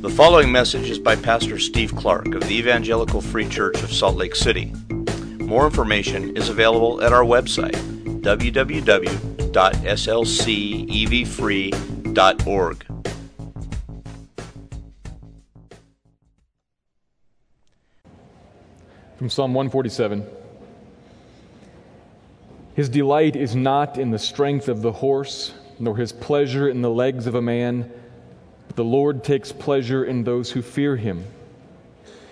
The following message is by Pastor Steve Clark of the Evangelical Free Church of Salt Lake City. More information is available at our website, www.slcevfree.org. From Psalm 147 His delight is not in the strength of the horse, nor his pleasure in the legs of a man, the Lord takes pleasure in those who fear him,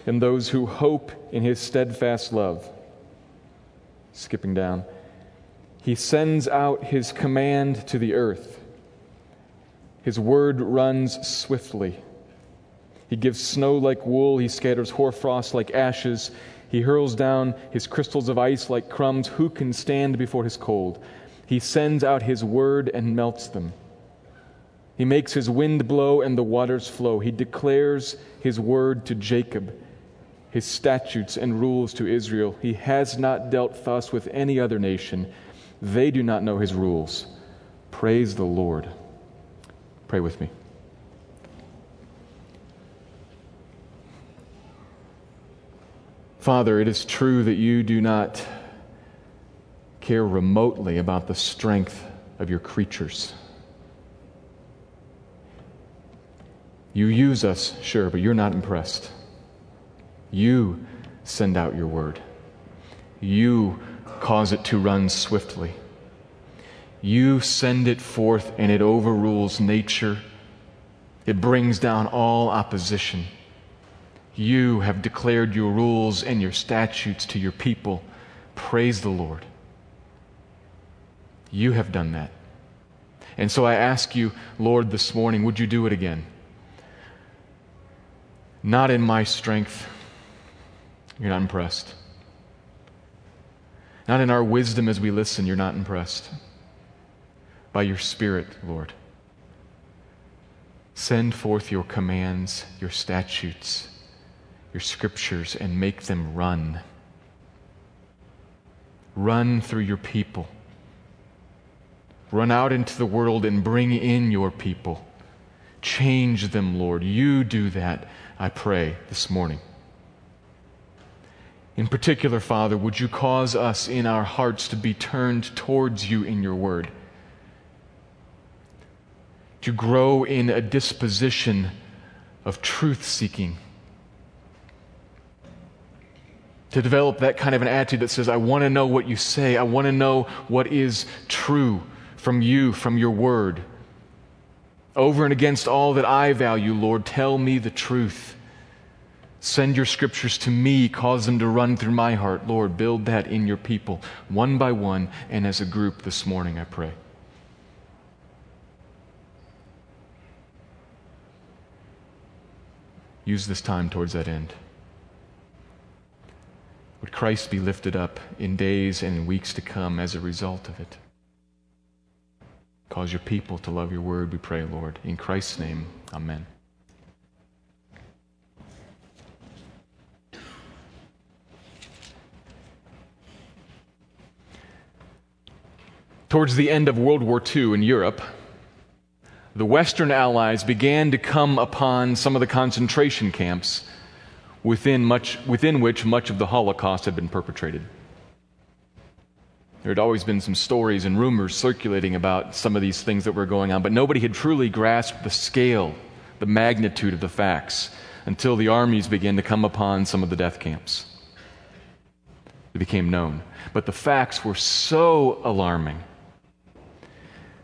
in those who hope in his steadfast love. Skipping down. He sends out his command to the earth. His word runs swiftly. He gives snow like wool, he scatters hoarfrost like ashes. He hurls down his crystals of ice like crumbs. Who can stand before his cold? He sends out his word and melts them. He makes his wind blow and the waters flow. He declares his word to Jacob, his statutes and rules to Israel. He has not dealt thus with any other nation. They do not know his rules. Praise the Lord. Pray with me. Father, it is true that you do not care remotely about the strength of your creatures. You use us, sure, but you're not impressed. You send out your word. You cause it to run swiftly. You send it forth and it overrules nature. It brings down all opposition. You have declared your rules and your statutes to your people. Praise the Lord. You have done that. And so I ask you, Lord, this morning, would you do it again? Not in my strength. You're not impressed. Not in our wisdom as we listen, you're not impressed. By your Spirit, Lord. Send forth your commands, your statutes your scriptures and make them run. Run through your people. Run out into the world and bring in your people. Change them, Lord. You do that, I pray, this morning. In particular, Father, would you cause us in our hearts to be turned towards you in your word? To grow in a disposition of truth seeking to develop that kind of an attitude that says, I want to know what you say. I want to know what is true from you, from your word. Over and against all that I value, Lord, tell me the truth. Send your scriptures to me, cause them to run through my heart. Lord, build that in your people, one by one, and as a group this morning, I pray. Use this time towards that end. Would Christ be lifted up in days and in weeks to come as a result of it? Cause your people to love your word, we pray, Lord. In Christ's name, amen. Towards the end of World War II in Europe, the Western Allies began to come upon some of the concentration camps within, much, within which much of the Holocaust had been perpetrated. There had always been some stories and rumors circulating about some of these things that were going on, but nobody had truly grasped the scale, the magnitude of the facts until the armies began to come upon some of the death camps. It became known. But the facts were so alarming,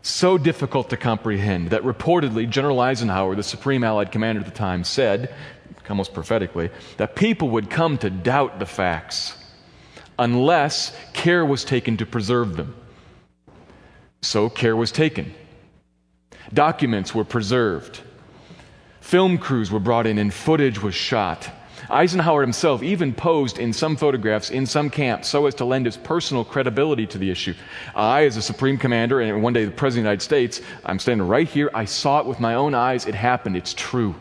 so difficult to comprehend, that reportedly General Eisenhower, the Supreme Allied Commander at the time, said almost prophetically, that people would come to doubt the facts unless care was taken to preserve them. So care was taken. Documents were preserved. Film crews were brought in and footage was shot. Eisenhower himself even posed in some photographs in some camps so as to lend his personal credibility to the issue. I, as a supreme commander, and one day the President of the United States, I'm standing right here. I saw it with my own eyes. It happened. It's true.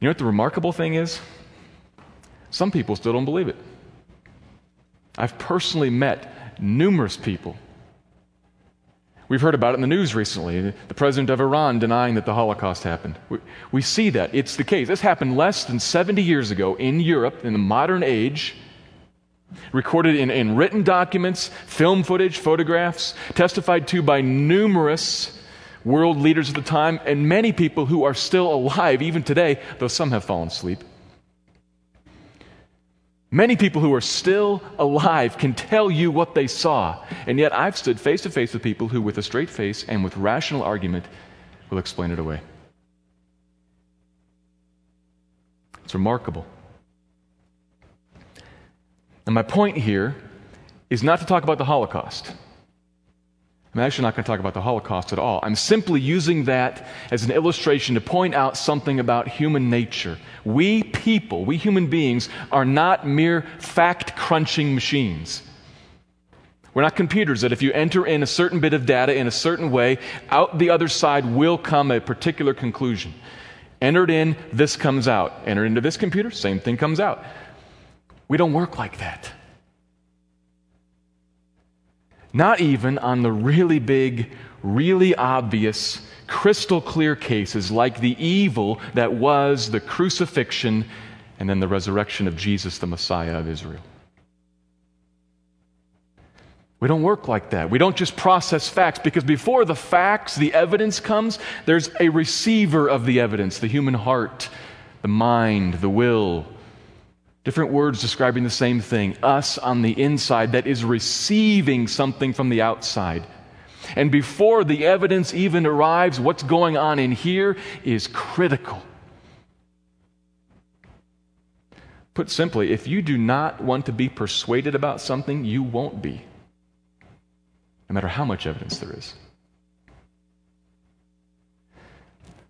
You know what the remarkable thing is? Some people still don't believe it. I've personally met numerous people We've heard about it in the news recently. The president of Iran denying that the Holocaust happened. We, we, see that. It's the case. This happened less than 70 years ago in Europe, in the modern age, recorded in, in written documents, film footage, photographs, testified to by numerous world leaders at the time, and many people who are still alive even today, though some have fallen asleep. Many people who are still alive can tell you what they saw. And yet, I've stood face to face with people who, with a straight face and with rational argument, will explain it away. It's remarkable. And my point here is not to talk about the Holocaust. I'm actually not going to talk about the Holocaust at all. I'm simply using that as an illustration to point out something about human nature. We people, we human beings, are not mere fact crunching machines. We're not computers that if you enter in a certain bit of data in a certain way, out the other side will come a particular conclusion. Entered in, this comes out. Entered into this computer, same thing comes out. We don't work like that. Not even on the really big, really obvious, crystal clear cases like the evil that was the crucifixion and then the resurrection of Jesus, the Messiah of Israel. We don't work like that. We don't just process facts because before the facts, the evidence comes, there's a receiver of the evidence the human heart, the mind, the will, Different words describing the same thing. Us on the inside that is receiving something from the outside. And before the evidence even arrives, what's going on in here is critical. Put simply, if you do not want to be persuaded about something, you won't be, no matter how much evidence there is.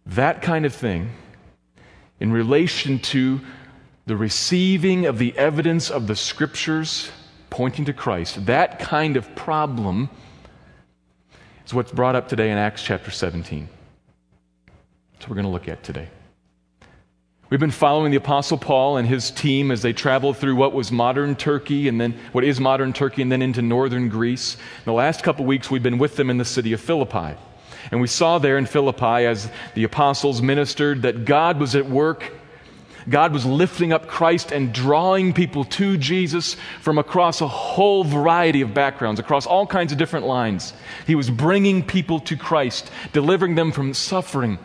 That kind of thing, in relation to the receiving of the evidence of the scriptures pointing to Christ, that kind of problem is what's brought up today in Acts chapter 17. That's what we're going to look at today. We've been following the Apostle Paul and his team as they traveled through what was modern Turkey and then what is modern Turkey and then into northern Greece. In the last couple weeks, we've been with them in the city of Philippi. And we saw there in Philippi as the apostles ministered that God was at work God was lifting up Christ and drawing people to Jesus from across a whole variety of backgrounds, across all kinds of different lines. He was bringing people to Christ, delivering them from suffering,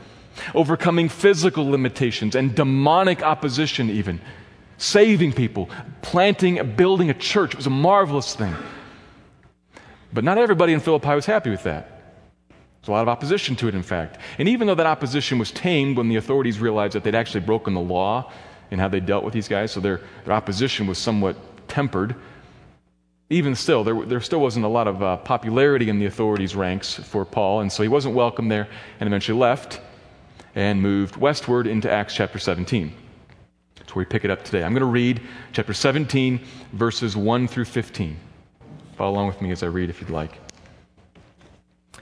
overcoming physical limitations and demonic opposition, even, saving people, planting, building a church. It was a marvelous thing. But not everybody in Philippi was happy with that. There's a lot of opposition to it, in fact. And even though that opposition was tamed when the authorities realized that they'd actually broken the law in how they dealt with these guys, so their, their opposition was somewhat tempered, even still, there, there still wasn't a lot of uh, popularity in the authorities' ranks for Paul, and so he wasn't welcome there and eventually left and moved westward into Acts chapter 17. That's where we pick it up today. I'm going to read chapter 17, verses 1 through 15. Follow along with me as I read if you'd like.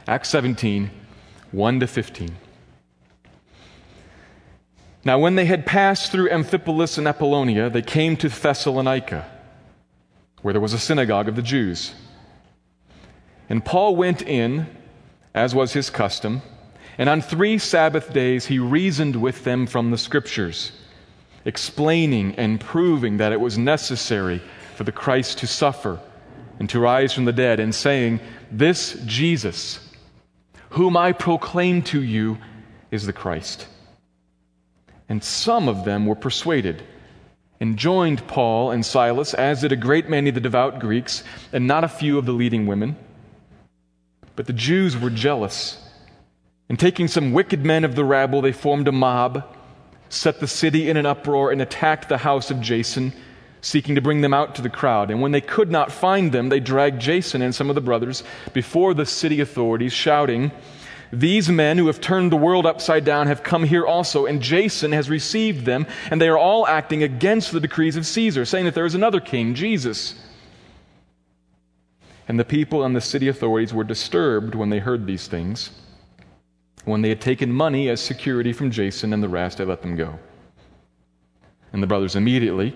Acts 17, 1 to 15. Now, when they had passed through Amphipolis and Apollonia, they came to Thessalonica, where there was a synagogue of the Jews. And Paul went in, as was his custom, and on three Sabbath days he reasoned with them from the Scriptures, explaining and proving that it was necessary for the Christ to suffer and to rise from the dead, and saying, This Jesus, whom I proclaim to you is the Christ. And some of them were persuaded and joined Paul and Silas, as did a great many of the devout Greeks, and not a few of the leading women. But the Jews were jealous. And taking some wicked men of the rabble, they formed a mob, set the city in an uproar, and attacked the house of Jason seeking to bring them out to the crowd. And when they could not find them, they dragged Jason and some of the brothers before the city authorities, shouting, These men who have turned the world upside down have come here also, and Jason has received them, and they are all acting against the decrees of Caesar, saying that there is another king, Jesus. And the people and the city authorities were disturbed when they heard these things. When they had taken money as security from Jason and the rest, they let them go. And the brothers immediately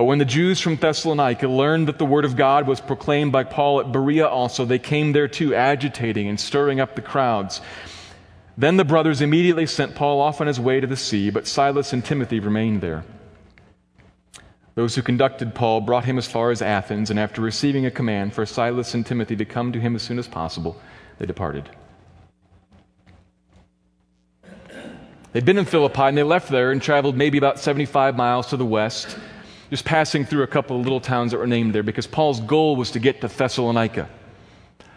But when the Jews from Thessalonica learned that the word of God was proclaimed by Paul at Berea also, they came there too, agitating and stirring up the crowds. Then the brothers immediately sent Paul off on his way to the sea, but Silas and Timothy remained there. Those who conducted Paul brought him as far as Athens, and after receiving a command for Silas and Timothy to come to him as soon as possible, they departed. They'd been in Philippi, and they left there and traveled maybe about 75 miles to the west, just passing through a couple of little towns that were named there because Paul's goal was to get to Thessalonica.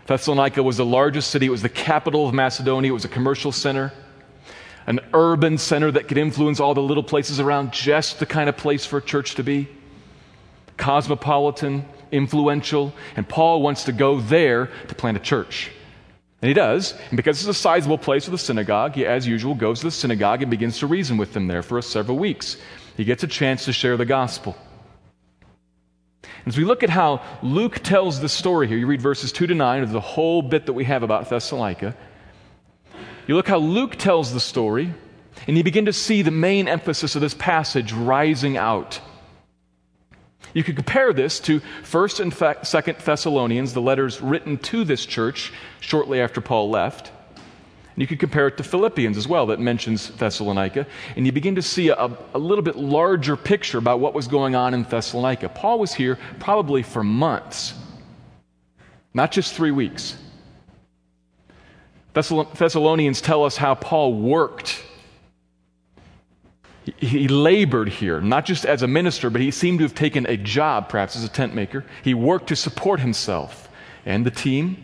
Thessalonica was the largest city, it was the capital of Macedonia, it was a commercial center an urban center that could influence all the little places around, just the kind of place for a church to be. Cosmopolitan, influential, and Paul wants to go there to plant a church. And he does. And because it's a sizable place with a synagogue, he, as usual, goes to the synagogue and begins to reason with them there for several weeks. He gets a chance to share the gospel. As we look at how Luke tells the story here, you read verses 2 to 9 of the whole bit that we have about Thessalonica. You look how Luke tells the story, and you begin to see the main emphasis of this passage rising out. You could compare this to 1st and 2nd Thessalonians, the letters written to this church shortly after Paul left. And you could compare it to Philippians as well, that mentions Thessalonica. And you begin to see a, a little bit larger picture about what was going on in Thessalonica. Paul was here probably for months, not just three weeks. Thessalonians tell us how Paul worked. He labored here, not just as a minister, but he seemed to have taken a job, perhaps as a tent maker. He worked to support himself and the team.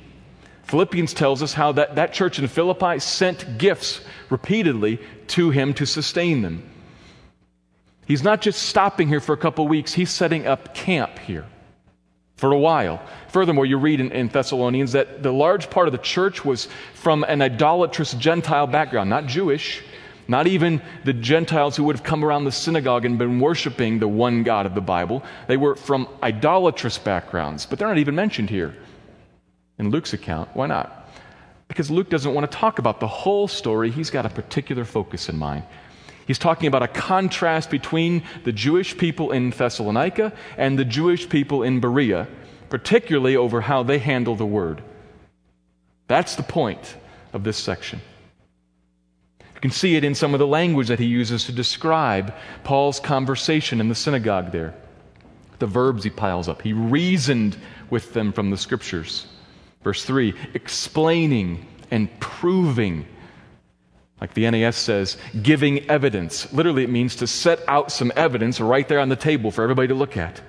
Philippians tells us how that, that church in Philippi sent gifts repeatedly to him to sustain them. He's not just stopping here for a couple weeks, he's setting up camp here for a while. Furthermore, you read in, in, Thessalonians that the large part of the church was from an idolatrous Gentile background, not Jewish, not even the Gentiles who would have come around the synagogue and been worshiping the one God of the Bible. They were from idolatrous backgrounds, but they're not even mentioned here in Luke's account. Why not? Because Luke doesn't want to talk about the whole story, he's got a particular focus in mind. He's talking about a contrast between the Jewish people in Thessalonica and the Jewish people in Berea, particularly over how they handle the word. That's the point of this section. You can see it in some of the language that he uses to describe Paul's conversation in the synagogue there. The verbs he piles up. He reasoned with them from the scriptures. Verse 3 explaining and proving like the NAS says, giving evidence. Literally, it means to set out some evidence right there on the table for everybody to look at.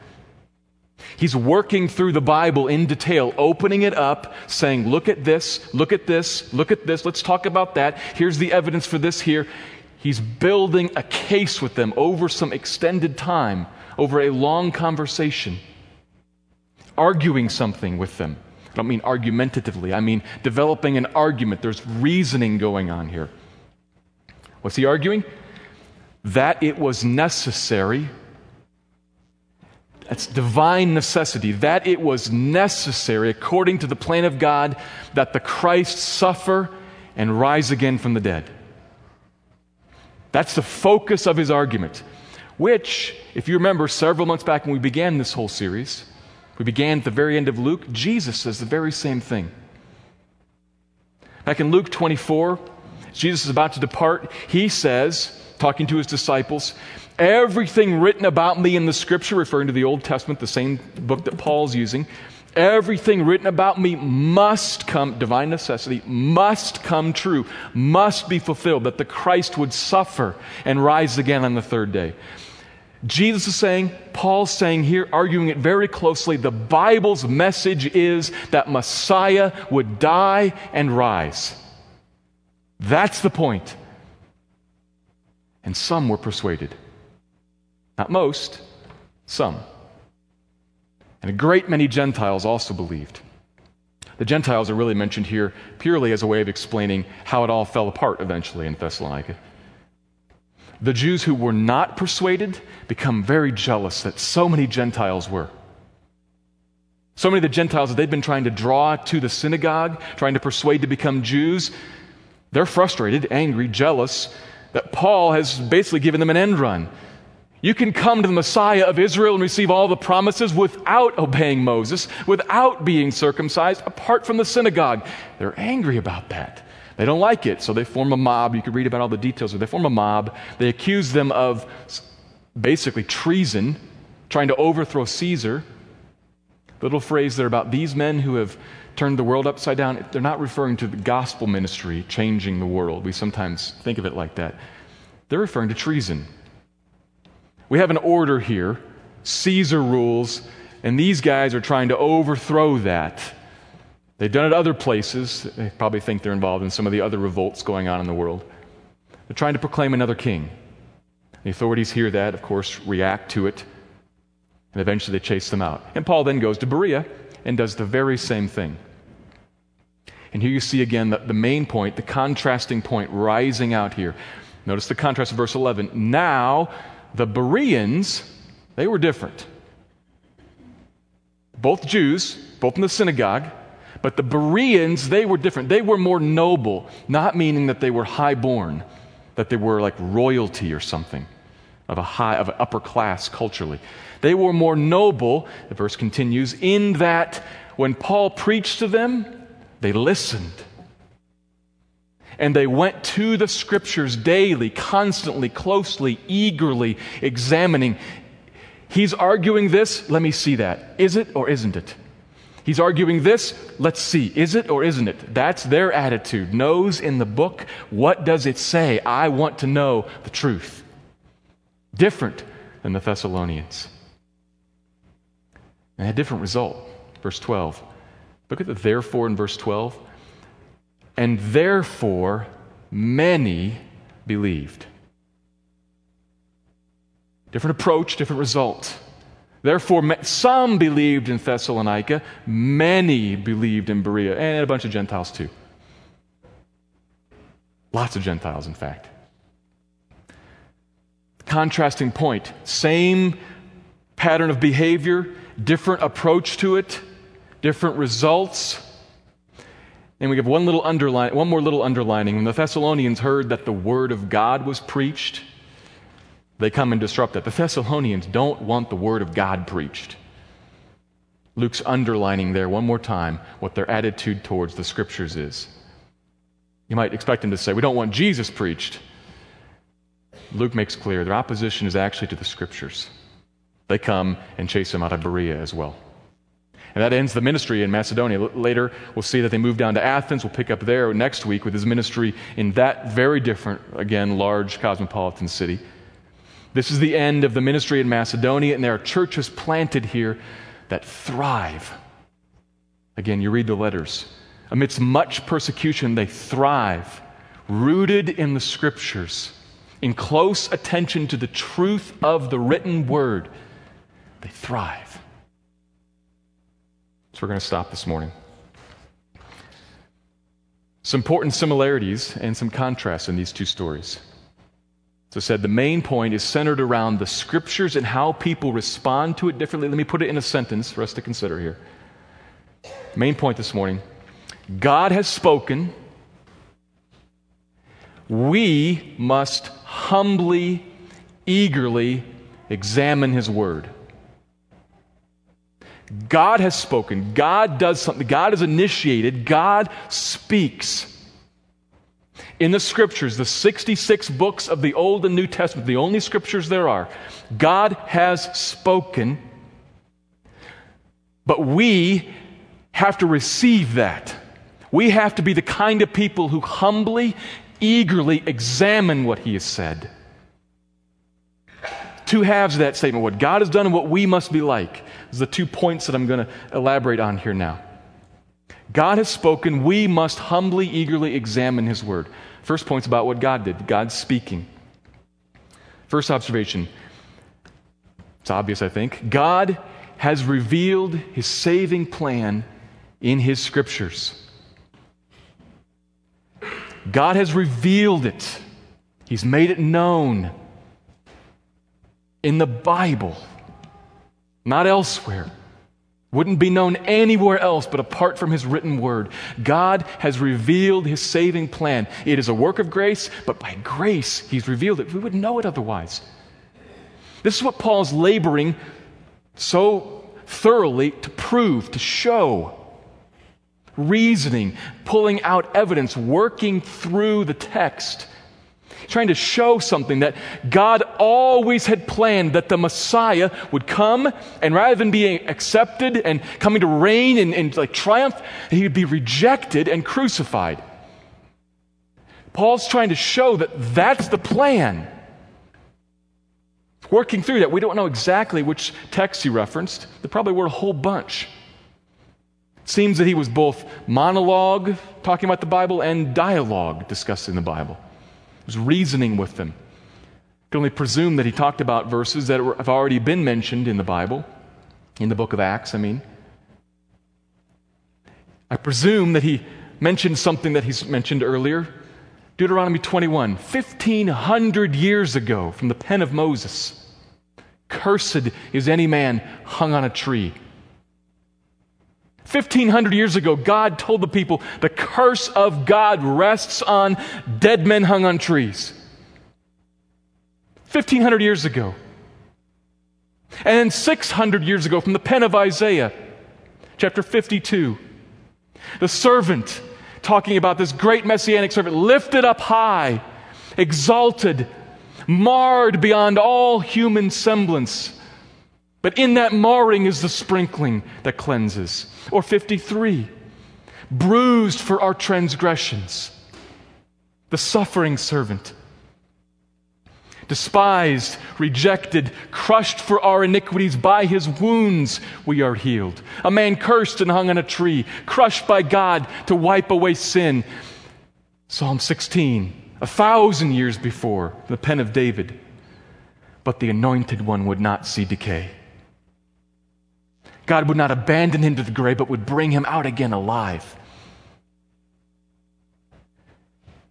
He's working through the Bible in detail, opening it up, saying, Look at this, look at this, look at this, let's talk about that. Here's the evidence for this here. He's building a case with them over some extended time, over a long conversation, arguing something with them. I don't mean argumentatively, I mean developing an argument. There's reasoning going on here. What's he arguing? That it was necessary. That's divine necessity. That it was necessary, according to the plan of God, that the Christ suffer and rise again from the dead. That's the focus of his argument, which, if you remember several months back when we began this whole series, we began at the very end of Luke, Jesus says the very same thing. Back in Luke 24, Jesus is about to depart, he says, talking to his disciples, everything written about me in the scripture, referring to the Old Testament, the same book that Paul's using, everything written about me must come, divine necessity, must come true, must be fulfilled, that the Christ would suffer and rise again on the third day. Jesus is saying, Paul's saying here, arguing it very closely, the Bible's message is that Messiah would die and rise. That's the point. And some were persuaded. Not most, some. And a great many Gentiles also believed. The Gentiles are really mentioned here purely as a way of explaining how it all fell apart eventually in Thessalonica. The Jews who were not persuaded become very jealous that so many Gentiles were. So many of the Gentiles that they've been trying to draw to the synagogue, trying to persuade to become Jews, they're frustrated, angry, jealous that Paul has basically given them an end run. You can come to the Messiah of Israel and receive all the promises without obeying Moses, without being circumcised, apart from the synagogue. They're angry about that. They don't like it, so they form a mob. You can read about all the details. They form a mob. They accuse them of basically treason, trying to overthrow Caesar. The little phrase there about these men who have turned the world upside down, they're not referring to the gospel ministry changing the world. We sometimes think of it like that. They're referring to treason. We have an order here Caesar rules, and these guys are trying to overthrow that. They've done it other places. They probably think they're involved in some of the other revolts going on in the world. They're trying to proclaim another king. The authorities hear that, of course, react to it, and eventually they chase them out. And Paul then goes to Berea and does the very same thing. And here you see again the, the main point, the contrasting point rising out here. Notice the contrast of verse 11. Now, the Bereans, they were different. Both Jews, both in the synagogue, but the Bereans, they were different. They were more noble, not meaning that they were high-born, that they were like royalty or something of a high, of an upper class culturally. They were more noble, the verse continues, in that when Paul preached to them, they listened. And they went to the scriptures daily, constantly, closely, eagerly examining. He's arguing this, let me see that. Is it or isn't it? He's arguing this. Let's see. Is it or isn't it? That's their attitude. Nose in the book. What does it say? I want to know the truth. Different than the Thessalonians. And a different result. Verse 12. Look at the therefore in verse 12. And therefore many believed. Different approach, different result. Therefore, some believed in Thessalonica, many believed in Berea, and a bunch of Gentiles too. Lots of Gentiles, in fact. Contrasting point same pattern of behavior, different approach to it, different results. And we have one little underline, one more little underlining. When the Thessalonians heard that the word of God was preached, they come and disrupt that. The Thessalonians don't want the word of God preached. Luke's underlining there one more time what their attitude towards the scriptures is. You might expect him to say, We don't want Jesus preached. Luke makes clear their opposition is actually to the scriptures. They come and chase him out of Berea as well. And that ends the ministry in Macedonia. Later, we'll see that they move down to Athens. We'll pick up there next week with his ministry in that very different, again, large cosmopolitan city. This is the end of the ministry in Macedonia, and there are churches planted here that thrive. Again, you read the letters. Amidst much persecution, they thrive, rooted in the scriptures, in close attention to the truth of the written word. They thrive. So we're going to stop this morning. Some important similarities and some contrasts in these two stories. So said the main point is centered around the scriptures and how people respond to it differently. Let me put it in a sentence for us to consider here. Main point this morning God has spoken. We must humbly, eagerly examine his word. God has spoken. God does something. God has initiated. God speaks in the scriptures, the 66 books of the Old and New Testament, the only scriptures there are, God has spoken, but we have to receive that. We have to be the kind of people who humbly, eagerly examine what He has said. Two halves of that statement what God has done and what we must be like. Are the two points that I'm going to elaborate on here now. God has spoken. We must humbly, eagerly examine His word. First point's about what God did God's speaking. First observation it's obvious, I think. God has revealed his saving plan in His scriptures. God has revealed it, He's made it known in the Bible, not elsewhere. Wouldn't be known anywhere else but apart from His written word. God has revealed His saving plan. It is a work of grace, but by grace He's revealed it. We wouldn't know it otherwise. This is what Paul's laboring so thoroughly to prove, to show. Reasoning, pulling out evidence, working through the text trying to show something that God always had planned that the Messiah would come, and rather than being accepted and coming to reign and, and like triumph, he would be rejected and crucified. Paul's trying to show that that's the plan. Working through that, we don't know exactly which text he referenced. There probably were a whole bunch. It seems that he was both monologue, talking about the Bible, and dialogue, discussing the Bible was reasoning with them. You can only presume that he talked about verses that have already been mentioned in the Bible, in the book of Acts, I mean. I presume that he mentioned something that he's mentioned earlier. Deuteronomy 21, 1500 years ago from the pen of Moses. Cursed is any man hung on a tree. 1500 years ago, God told the people the curse of God rests on dead men hung on trees. 1500 years ago. And 600 years ago, from the pen of Isaiah, chapter 52, the servant talking about this great messianic servant lifted up high, exalted, marred beyond all human semblance but in that marring is the sprinkling that cleanses. Or 53, bruised for our transgressions, the suffering servant. Despised, rejected, crushed for our iniquities, by his wounds we are healed. A man cursed and hung on a tree, crushed by God to wipe away sin. Psalm 16, a thousand years before, the pen of David. But the anointed one would not see decay. God would not abandon him to the grave, but would bring him out again alive.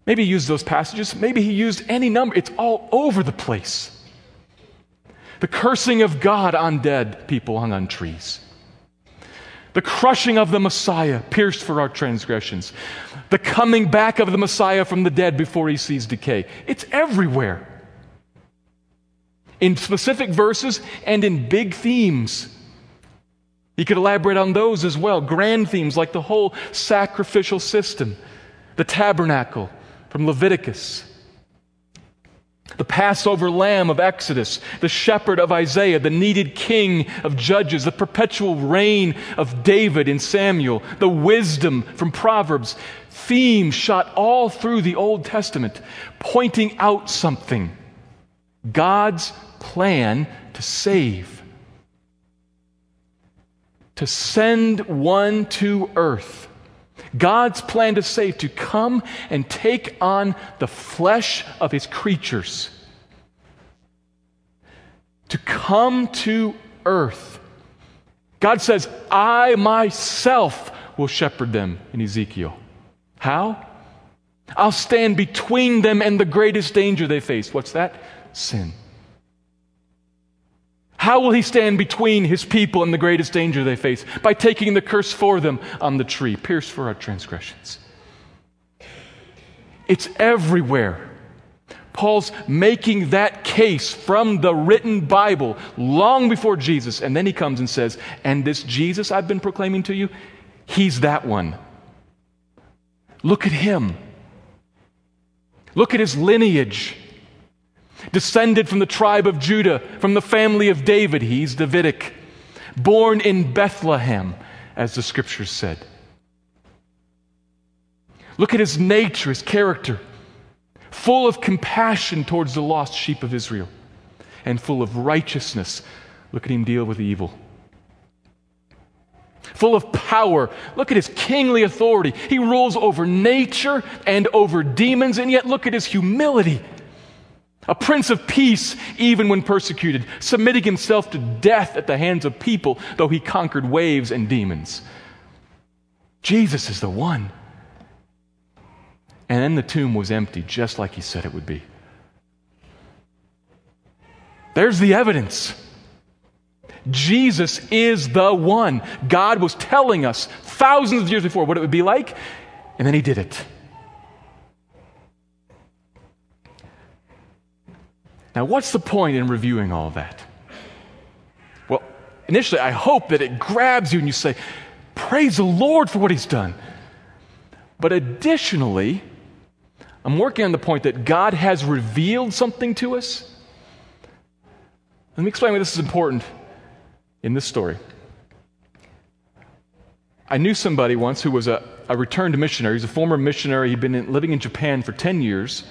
Maybe he used those passages. Maybe he used any number. It's all over the place. The cursing of God on dead people hung on trees. The crushing of the Messiah pierced for our transgressions. The coming back of the Messiah from the dead before he sees decay. It's everywhere. In specific verses and in big themes. He could elaborate on those as well. Grand themes like the whole sacrificial system, the tabernacle from Leviticus, the Passover lamb of Exodus, the shepherd of Isaiah, the needed king of Judges, the perpetual reign of David in Samuel, the wisdom from Proverbs. Themes shot all through the Old Testament, pointing out something God's plan to save to send one to earth. God's plan to save, to come and take on the flesh of his creatures. To come to earth. God says, I myself will shepherd them in Ezekiel. How? I'll stand between them and the greatest danger they face. What's that? Sin. How will he stand between his people and the greatest danger they face? By taking the curse for them on the tree, pierced for our transgressions. It's everywhere. Paul's making that case from the written Bible long before Jesus. And then he comes and says, And this Jesus I've been proclaiming to you, he's that one. Look at him. Look at his lineage descended from the tribe of Judah, from the family of David. He's Davidic. Born in Bethlehem, as the scriptures said. Look at his nature, his character, full of compassion towards the lost sheep of Israel, and full of righteousness. Look at him deal with evil. Full of power. Look at his kingly authority. He rules over nature and over demons, and yet look at his humility a prince of peace even when persecuted, submitting himself to death at the hands of people, though he conquered waves and demons. Jesus is the one. And then the tomb was empty, just like he said it would be. There's the evidence. Jesus is the one. God was telling us thousands of years before what it would be like, and then he did it. Now, what's the point in reviewing all that? Well, initially, I hope that it grabs you and you say, Praise the Lord for what he's done. But additionally, I'm working on the point that God has revealed something to us. Let me explain why this is important in this story. I knew somebody once who was a, a returned missionary. He's a former missionary. He'd been in, living in Japan for 10 years.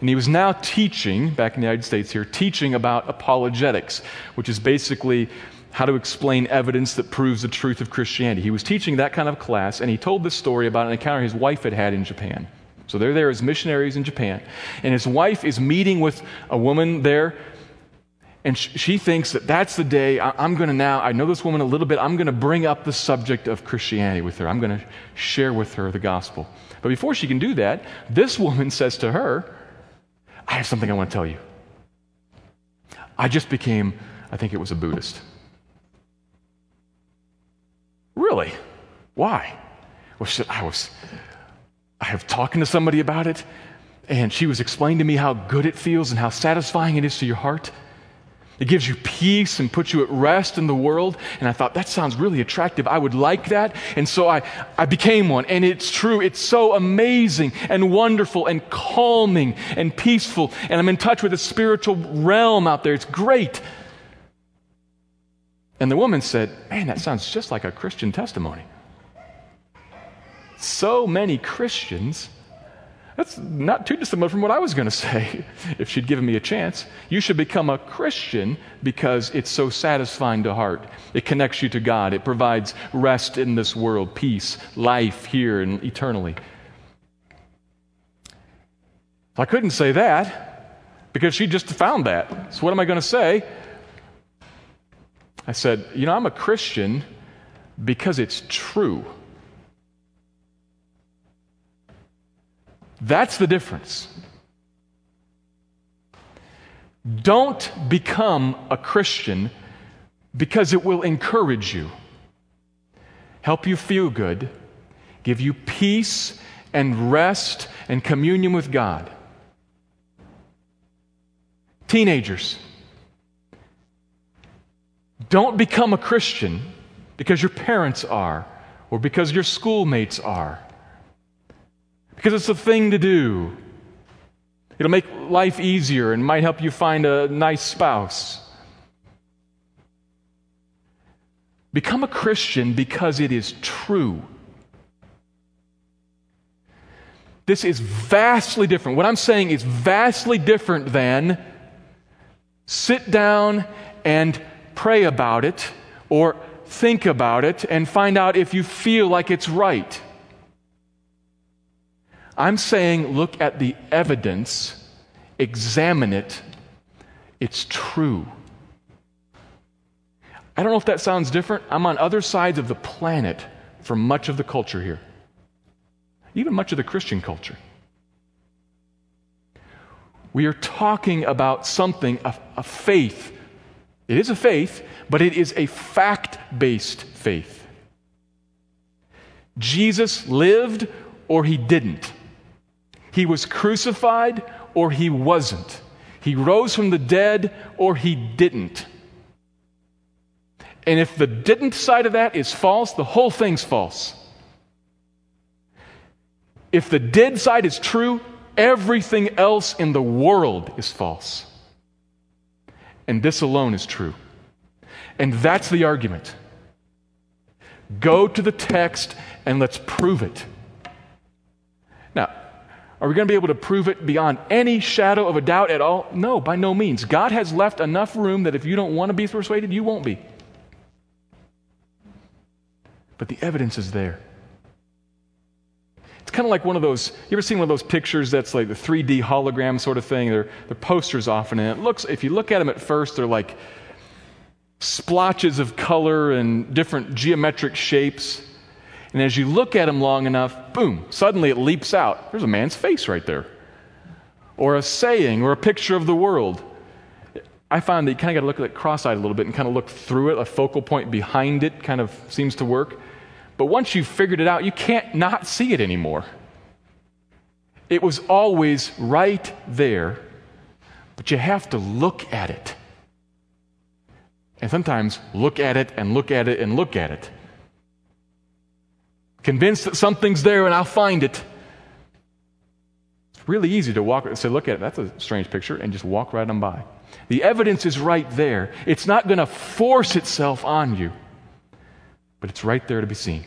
And he was now teaching, back in the United States here, teaching about apologetics, which is basically how to explain evidence that proves the truth of Christianity. He was teaching that kind of class, and he told this story about an encounter his wife had had in Japan. So they're there as missionaries in Japan. And his wife is meeting with a woman there and she thinks that that's the day I'm going to now, I know this woman a little bit, I'm going to bring up the subject of Christianity with her. I'm going to share with her the gospel. But before she can do that, this woman says to her, I have something I want to tell you. I just became, I think it was a Buddhist. Really? Why? Well, she I was, I have talking to somebody about it, and she was explaining to me how good it feels and how satisfying it is to your heart. It gives you peace and puts you at rest in the world. And I thought, that sounds really attractive. I would like that. And so I, I became one. And it's true. It's so amazing and wonderful and calming and peaceful. And I'm in touch with a spiritual realm out there. It's great. And the woman said, Man, that sounds just like a Christian testimony. So many Christians that's not too dissimilar from what I was going to say if she'd given me a chance. You should become a Christian because it's so satisfying to heart. It connects you to God, it provides rest in this world, peace, life here and eternally. I couldn't say that because she just found that. So, what am I going to say? I said, You know, I'm a Christian because it's true. That's the difference. Don't become a Christian because it will encourage you, help you feel good, give you peace and rest and communion with God. Teenagers, don't become a Christian because your parents are or because your schoolmates are because it's the thing to do. It'll make life easier and might help you find a nice spouse. Become a Christian because it is true. This is vastly different. What I'm saying is vastly different than sit down and pray about it or think about it and find out if you feel like it's right. I'm saying look at the evidence, examine it. It's true. I don't know if that sounds different. I'm on other sides of the planet for much of the culture here, even much of the Christian culture. We are talking about something, a, a faith. It is a faith, but it is a fact based faith. Jesus lived or he didn't. He was crucified or he wasn't. He rose from the dead or he didn't. And if the didn't side of that is false, the whole thing's false. If the did side is true, everything else in the world is false. And this alone is true. And that's the argument. Go to the text and let's prove it. Now, are we going to be able to prove it beyond any shadow of a doubt at all? No, by no means. God has left enough room that if you don't want to be persuaded, you won't be. But the evidence is there. It's kind of like one of those, you ever seen one of those pictures that's like the 3D hologram sort of thing? They're, they're posters often, and it looks, if you look at them at first, they're like splotches of color and different geometric shapes. And as you look at him long enough, boom, suddenly it leaps out. There's a man's face right there. Or a saying or a picture of the world. I find that you kind of got to look at it cross eyed a little bit and kind of look through it. A focal point behind it kind of seems to work. But once you've figured it out, you can't not see it anymore. It was always right there, but you have to look at it. And sometimes look at it and look at it and look at it. Convinced that something's there and I'll find it. It's really easy to walk and say, look at it, that's a strange picture, and just walk right on by. The evidence is right there. It's not going to force itself on you, but it's right there to be seen.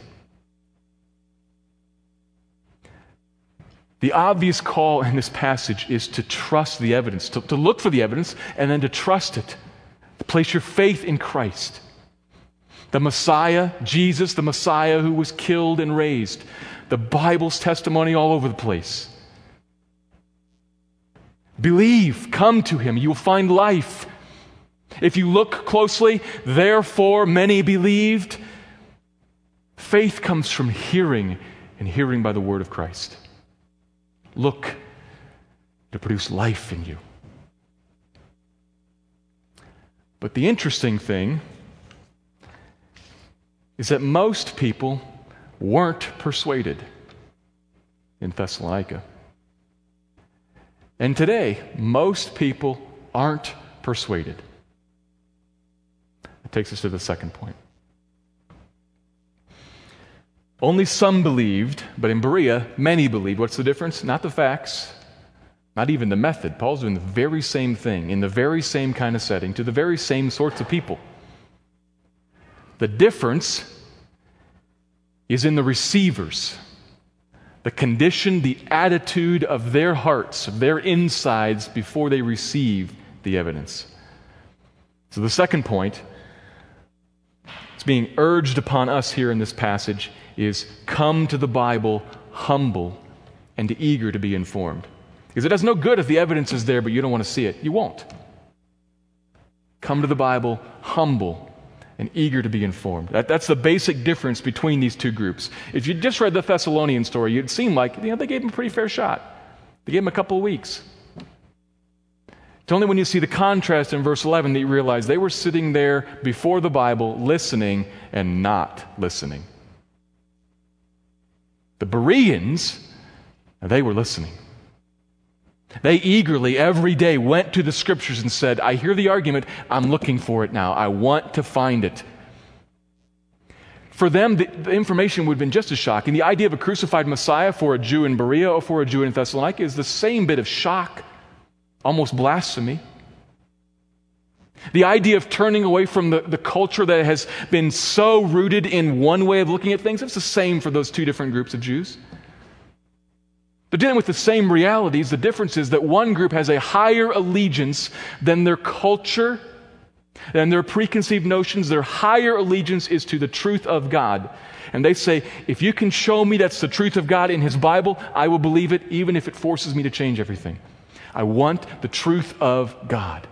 The obvious call in this passage is to trust the evidence, to, to look for the evidence, and then to trust it, to place your faith in Christ. The Messiah, Jesus, the Messiah who was killed and raised. The Bible's testimony all over the place. Believe, come to him, you will find life. If you look closely, therefore many believed. Faith comes from hearing, and hearing by the word of Christ look to produce life in you. But the interesting thing is that most people weren't persuaded in Thessalonica. And today, most people aren't persuaded. It takes us to the second point. Only some believed, but in Berea, many believed. What's the difference? Not the facts, not even the method. Paul's doing the very same thing in the very same kind of setting to the very same sorts of people. The difference is in the receivers, the condition, the attitude of their hearts, of their insides before they receive the evidence. So the second point, it's being urged upon us here in this passage is come to the Bible humble and eager to be informed. Because it does no good if the evidence is there, but you don't want to see it. You won't. Come to the Bible humble and eager to be informed. That, that's the basic difference between these two groups. If you just read the Thessalonian story, you'd seem like you know, they gave him a pretty fair shot. They gave him a couple of weeks. It's only when you see the contrast in verse 11 that you realize they were sitting there before the Bible, listening and not listening. The Bereans, they were listening. They eagerly, every day, went to the scriptures and said, I hear the argument, I'm looking for it now. I want to find it. For them, the, the, information would have been just as shocking. The idea of a crucified Messiah for a Jew in Berea or for a Jew in Thessalonica is the same bit of shock, almost blasphemy. The idea of turning away from the, the culture that has been so rooted in one way of looking at things, it's the same for those two different groups of Jews. They're dealing with the same realities. The difference is that one group has a higher allegiance than their culture, than their preconceived notions. Their higher allegiance is to the truth of God. And they say, if you can show me that's the truth of God in His Bible, I will believe it, even if it forces me to change everything. I want the truth of God.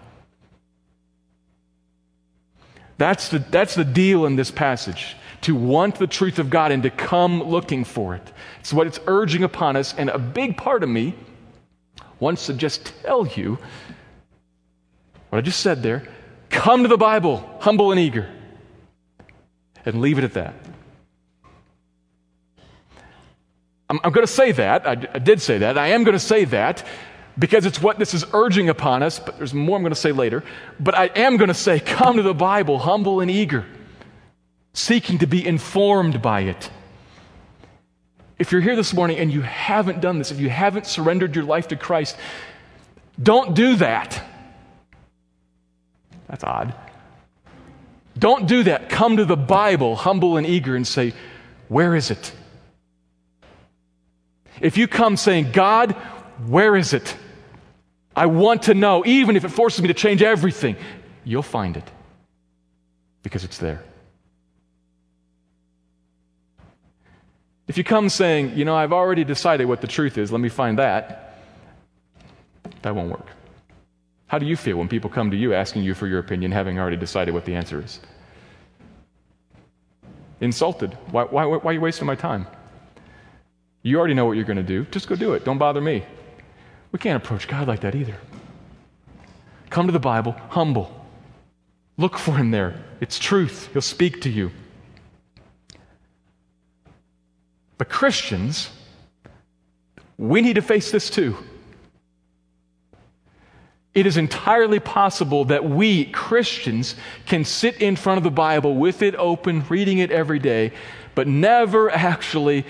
That's the, that's the deal in this passage to want the truth of God and to come looking for it. It's what it's urging upon us. And a big part of me wants to just tell you what I just said there come to the Bible, humble and eager, and leave it at that. I'm, I'm going to say that. I, I did say that. I am going to say that because it's what this is urging upon us, but there's more I'm going to say later. But I am going to say, come to the Bible humble and eager, seeking to be informed by it. If you're here this morning and you haven't done this, if you haven't surrendered your life to Christ, don't do that. That's odd. Don't do that. Come to the Bible humble and eager and say, Where is it? If you come saying, God, where is it? I want to know, even if it forces me to change everything. You'll find it because it's there. If you come saying, you know, I've already decided what the truth is, let me find that, that won't work. How do you feel when people come to you asking you for your opinion, having already decided what the answer is? insulted. Why, why, why are you wasting my time? You already know what you're going to do. Just go do it. Don't bother me. We can't approach God like that either. Come to the Bible, humble. Look for Him there. It's truth. He'll speak to you. But Christians, we need to face this too. It is entirely possible that we, Christians, can sit in front of the Bible with it open, reading it every day, but never actually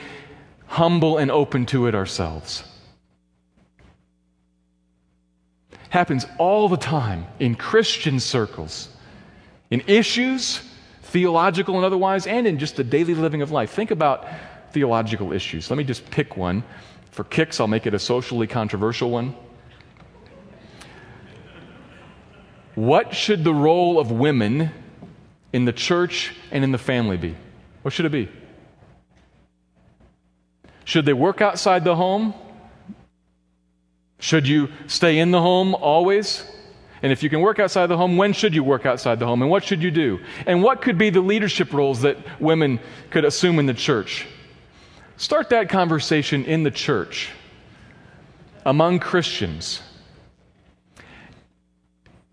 humble and open to it ourselves. Happens all the time in Christian circles, in issues, theological and otherwise, and in just the daily living of life. Think about theological issues. Let me just pick one. For kicks, I'll make it a socially controversial one. What should the role of women in the church and in the family be? What should it be? Should they work outside the home? Should you stay in the home always? And if you can work outside the home, when should you work outside the home? And what should you do? And what could be the leadership roles that women could assume in the church? Start that conversation in the church among Christians.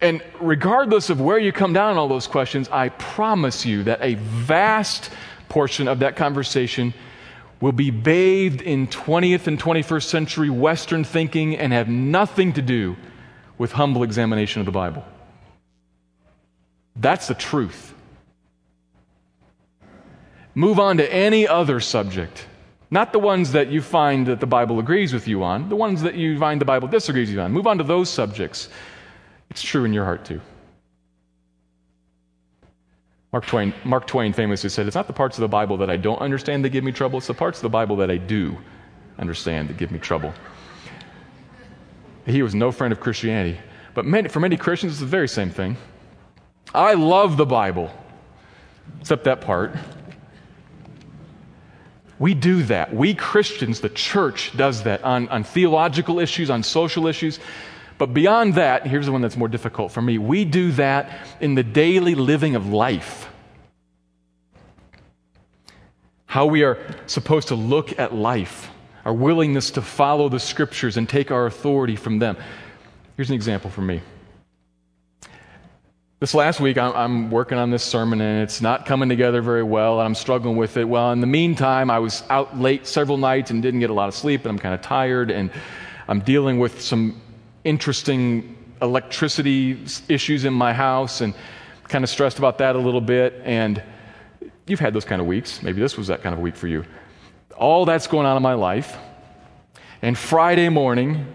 And regardless of where you come down on all those questions, I promise you that a vast portion of that conversation will be bathed in 20th and 21st century Western thinking and have nothing to do with humble examination of the Bible. That's the truth. Move on to any other subject. Not the ones that you find that the Bible agrees with you on, the ones that you find the Bible disagrees with you on. Move on to those subjects. It's true in your heart too. Mark Twain, Mark Twain famously said, It's not the parts of the Bible that I don't understand that give me trouble, it's the parts of the Bible that I do understand that give me trouble. He was no friend of Christianity. But many, for many Christians, it's the very same thing. I love the Bible, except that part. We do that. We Christians, the church, does that on, on theological issues, on social issues. But beyond that, here's the one that's more difficult for me. We do that in the daily living of life. How we are supposed to look at life, our willingness to follow the scriptures and take our authority from them. Here's an example for me. This last week, I'm, working on this sermon and it's not coming together very well, and I'm struggling with it. Well, in the meantime, I was out late several nights and didn't get a lot of sleep, and I'm kind of tired, and I'm dealing with some interesting electricity issues in my house and kind of stressed about that a little bit. And you've had those kind of weeks. Maybe this was that kind of week for you. All that's going on in my life. And Friday morning,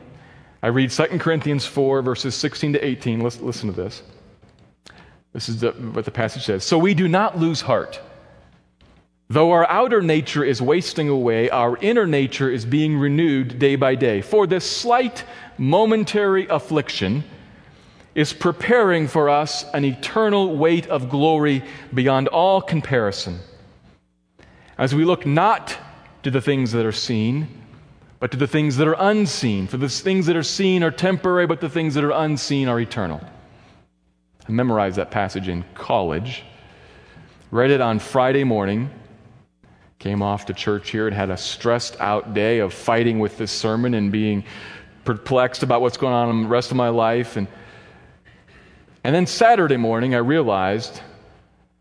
I read 2 Corinthians 4, verses 16 to 18. Listen, listen to this. This is the, what the passage says. So we do not lose heart. Though our outer nature is wasting away, our inner nature is being renewed day by day. For this slight momentary affliction is preparing for us an eternal weight of glory beyond all comparison. As we look not to the things that are seen, but to the things that are unseen. For the things that are seen are temporary, but the things that are unseen are eternal. I memorized that passage in college, read it on Friday morning Came off to church here and had a stressed out day of fighting with this sermon and being perplexed about what's going on in the rest of my life. And, and then Saturday morning, I realized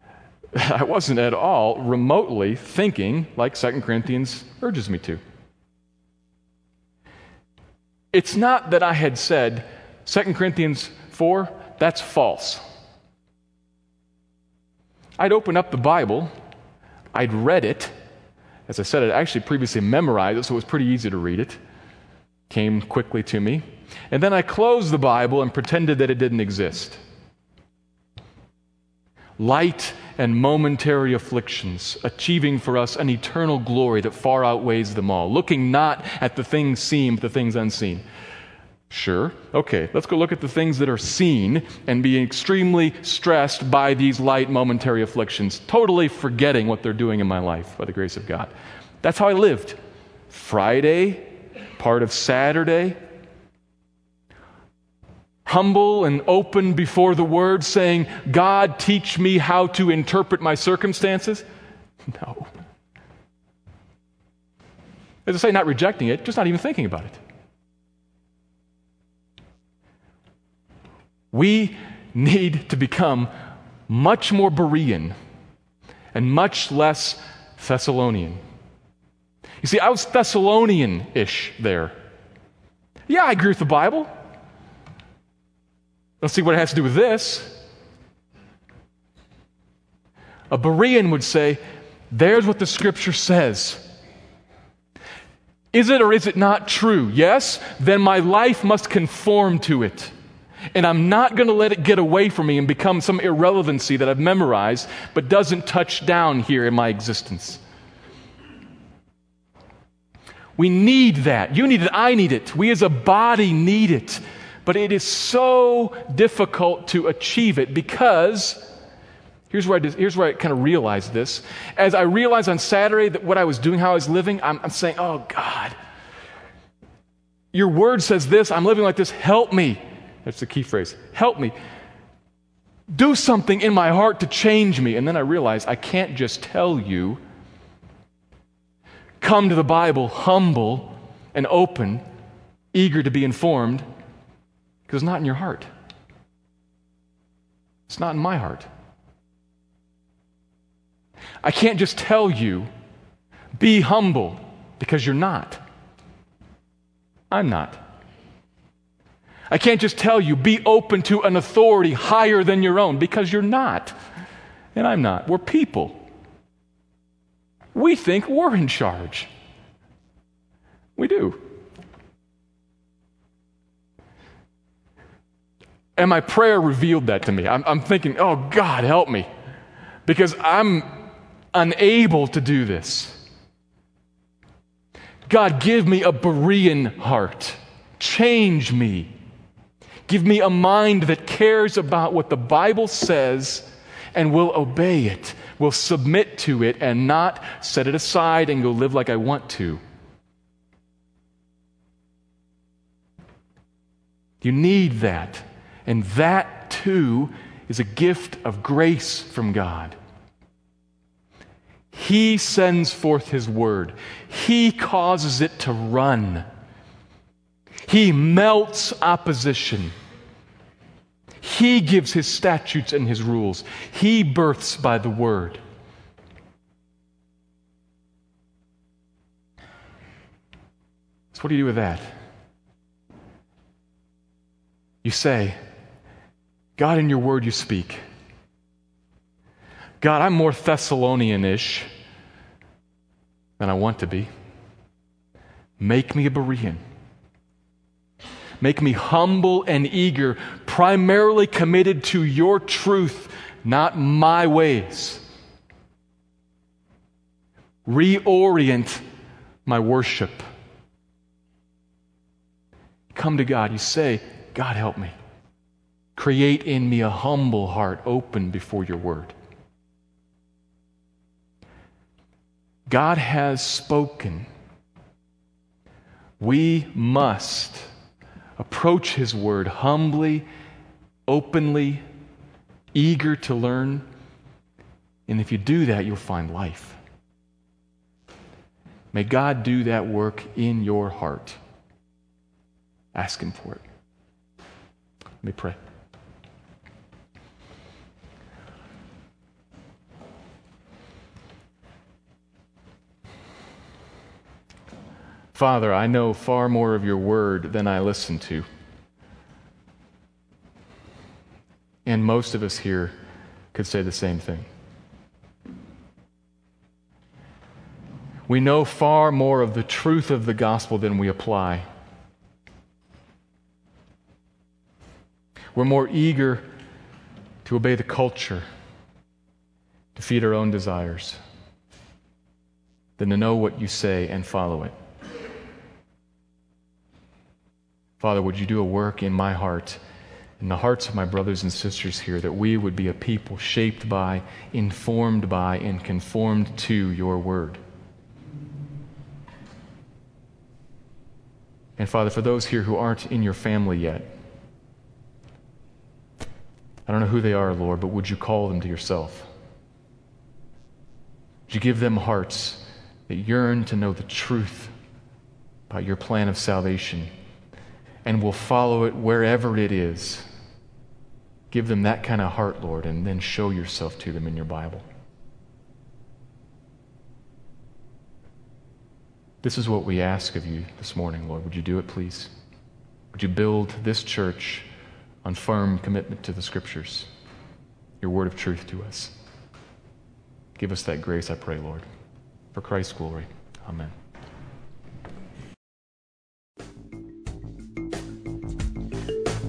I wasn't at all remotely thinking like 2 Corinthians urges me to. It's not that I had said, 2 Corinthians 4, that's false. I'd open up the Bible, I'd read it, as I said, I'd actually previously memorized it, so it was pretty easy to read it. Came quickly to me. And then I closed the Bible and pretended that it didn't exist. Light and momentary afflictions, achieving for us an eternal glory that far outweighs them all, looking not at the things seen, but the things unseen. Sure. Okay, let's go look at the things that are seen and be extremely stressed by these light momentary afflictions, totally forgetting what they're doing in my life by the grace of God. That's how I lived. Friday, part of Saturday, humble and open before the Word, saying, God, teach me how to interpret my circumstances. No. As I say, not rejecting it, just not even thinking about it. We need to become much more Berean and much less Thessalonian. You see, I was Thessalonian ish there. Yeah, I agree with the Bible. Let's see what it has to do with this. A Berean would say, There's what the scripture says. Is it or is it not true? Yes? Then my life must conform to it. And I'm not going to let it get away from me and become some irrelevancy that I've memorized but doesn't touch down here in my existence. We need that. You need it. I need it. We as a body need it. But it is so difficult to achieve it because here's where I, here's where I kind of realized this. As I realized on Saturday that what I was doing, how I was living, I'm, I'm saying, oh, God, your word says this. I'm living like this. Help me. That's the key phrase. Help me. Do something in my heart to change me. And then I realize I can't just tell you, come to the Bible humble and open, eager to be informed, because it's not in your heart. It's not in my heart. I can't just tell you, be humble, because you're not. I'm not. I can't just tell you, be open to an authority higher than your own, because you're not. And I'm not. We're people. We think we're in charge. We do. And my prayer revealed that to me. I'm, I'm thinking, oh, God, help me. Because I'm unable to do this. God, give me a Berean heart. Change me. Give me a mind that cares about what the Bible says and will obey it, will submit to it, and not set it aside and go live like I want to. You need that. And that, too, is a gift of grace from God. He sends forth His word, He causes it to run. He melts opposition. He gives his statutes and his rules. He births by the word. So, what do you do with that? You say, God, in your word you speak. God, I'm more Thessalonian ish than I want to be. Make me a Berean. Make me humble and eager, primarily committed to your truth, not my ways. Reorient my worship. Come to God. You say, God, help me. Create in me a humble heart open before your word. God has spoken. We must approach His Word humbly, openly, eager to learn. And if you do that, you'll find life. May God do that work in your heart. Ask Him for it. Let me pray. Father, I know far more of your word than I listen to. And most of us here could say the same thing. We know far more of the truth of the gospel than we apply. We're more eager to obey the culture, to feed our own desires, than to know what you say and follow it. Father, would you do a work in my heart, in the hearts of my brothers and sisters here, that we would be a people shaped by, informed by, and conformed to your word. And Father, for those here who aren't in your family yet, I don't know who they are, Lord, but would you call them to yourself? Would you give them hearts that yearn to know the truth about your plan of salvation and will follow it wherever it is? Give them that kind of heart, Lord, and then show yourself to them in your Bible. This is what we ask of you this morning, Lord. Would you do it, please? Would you build this church on firm commitment to the Scriptures, your word of truth to us? Give us that grace, I pray, Lord. For Christ's glory. Amen.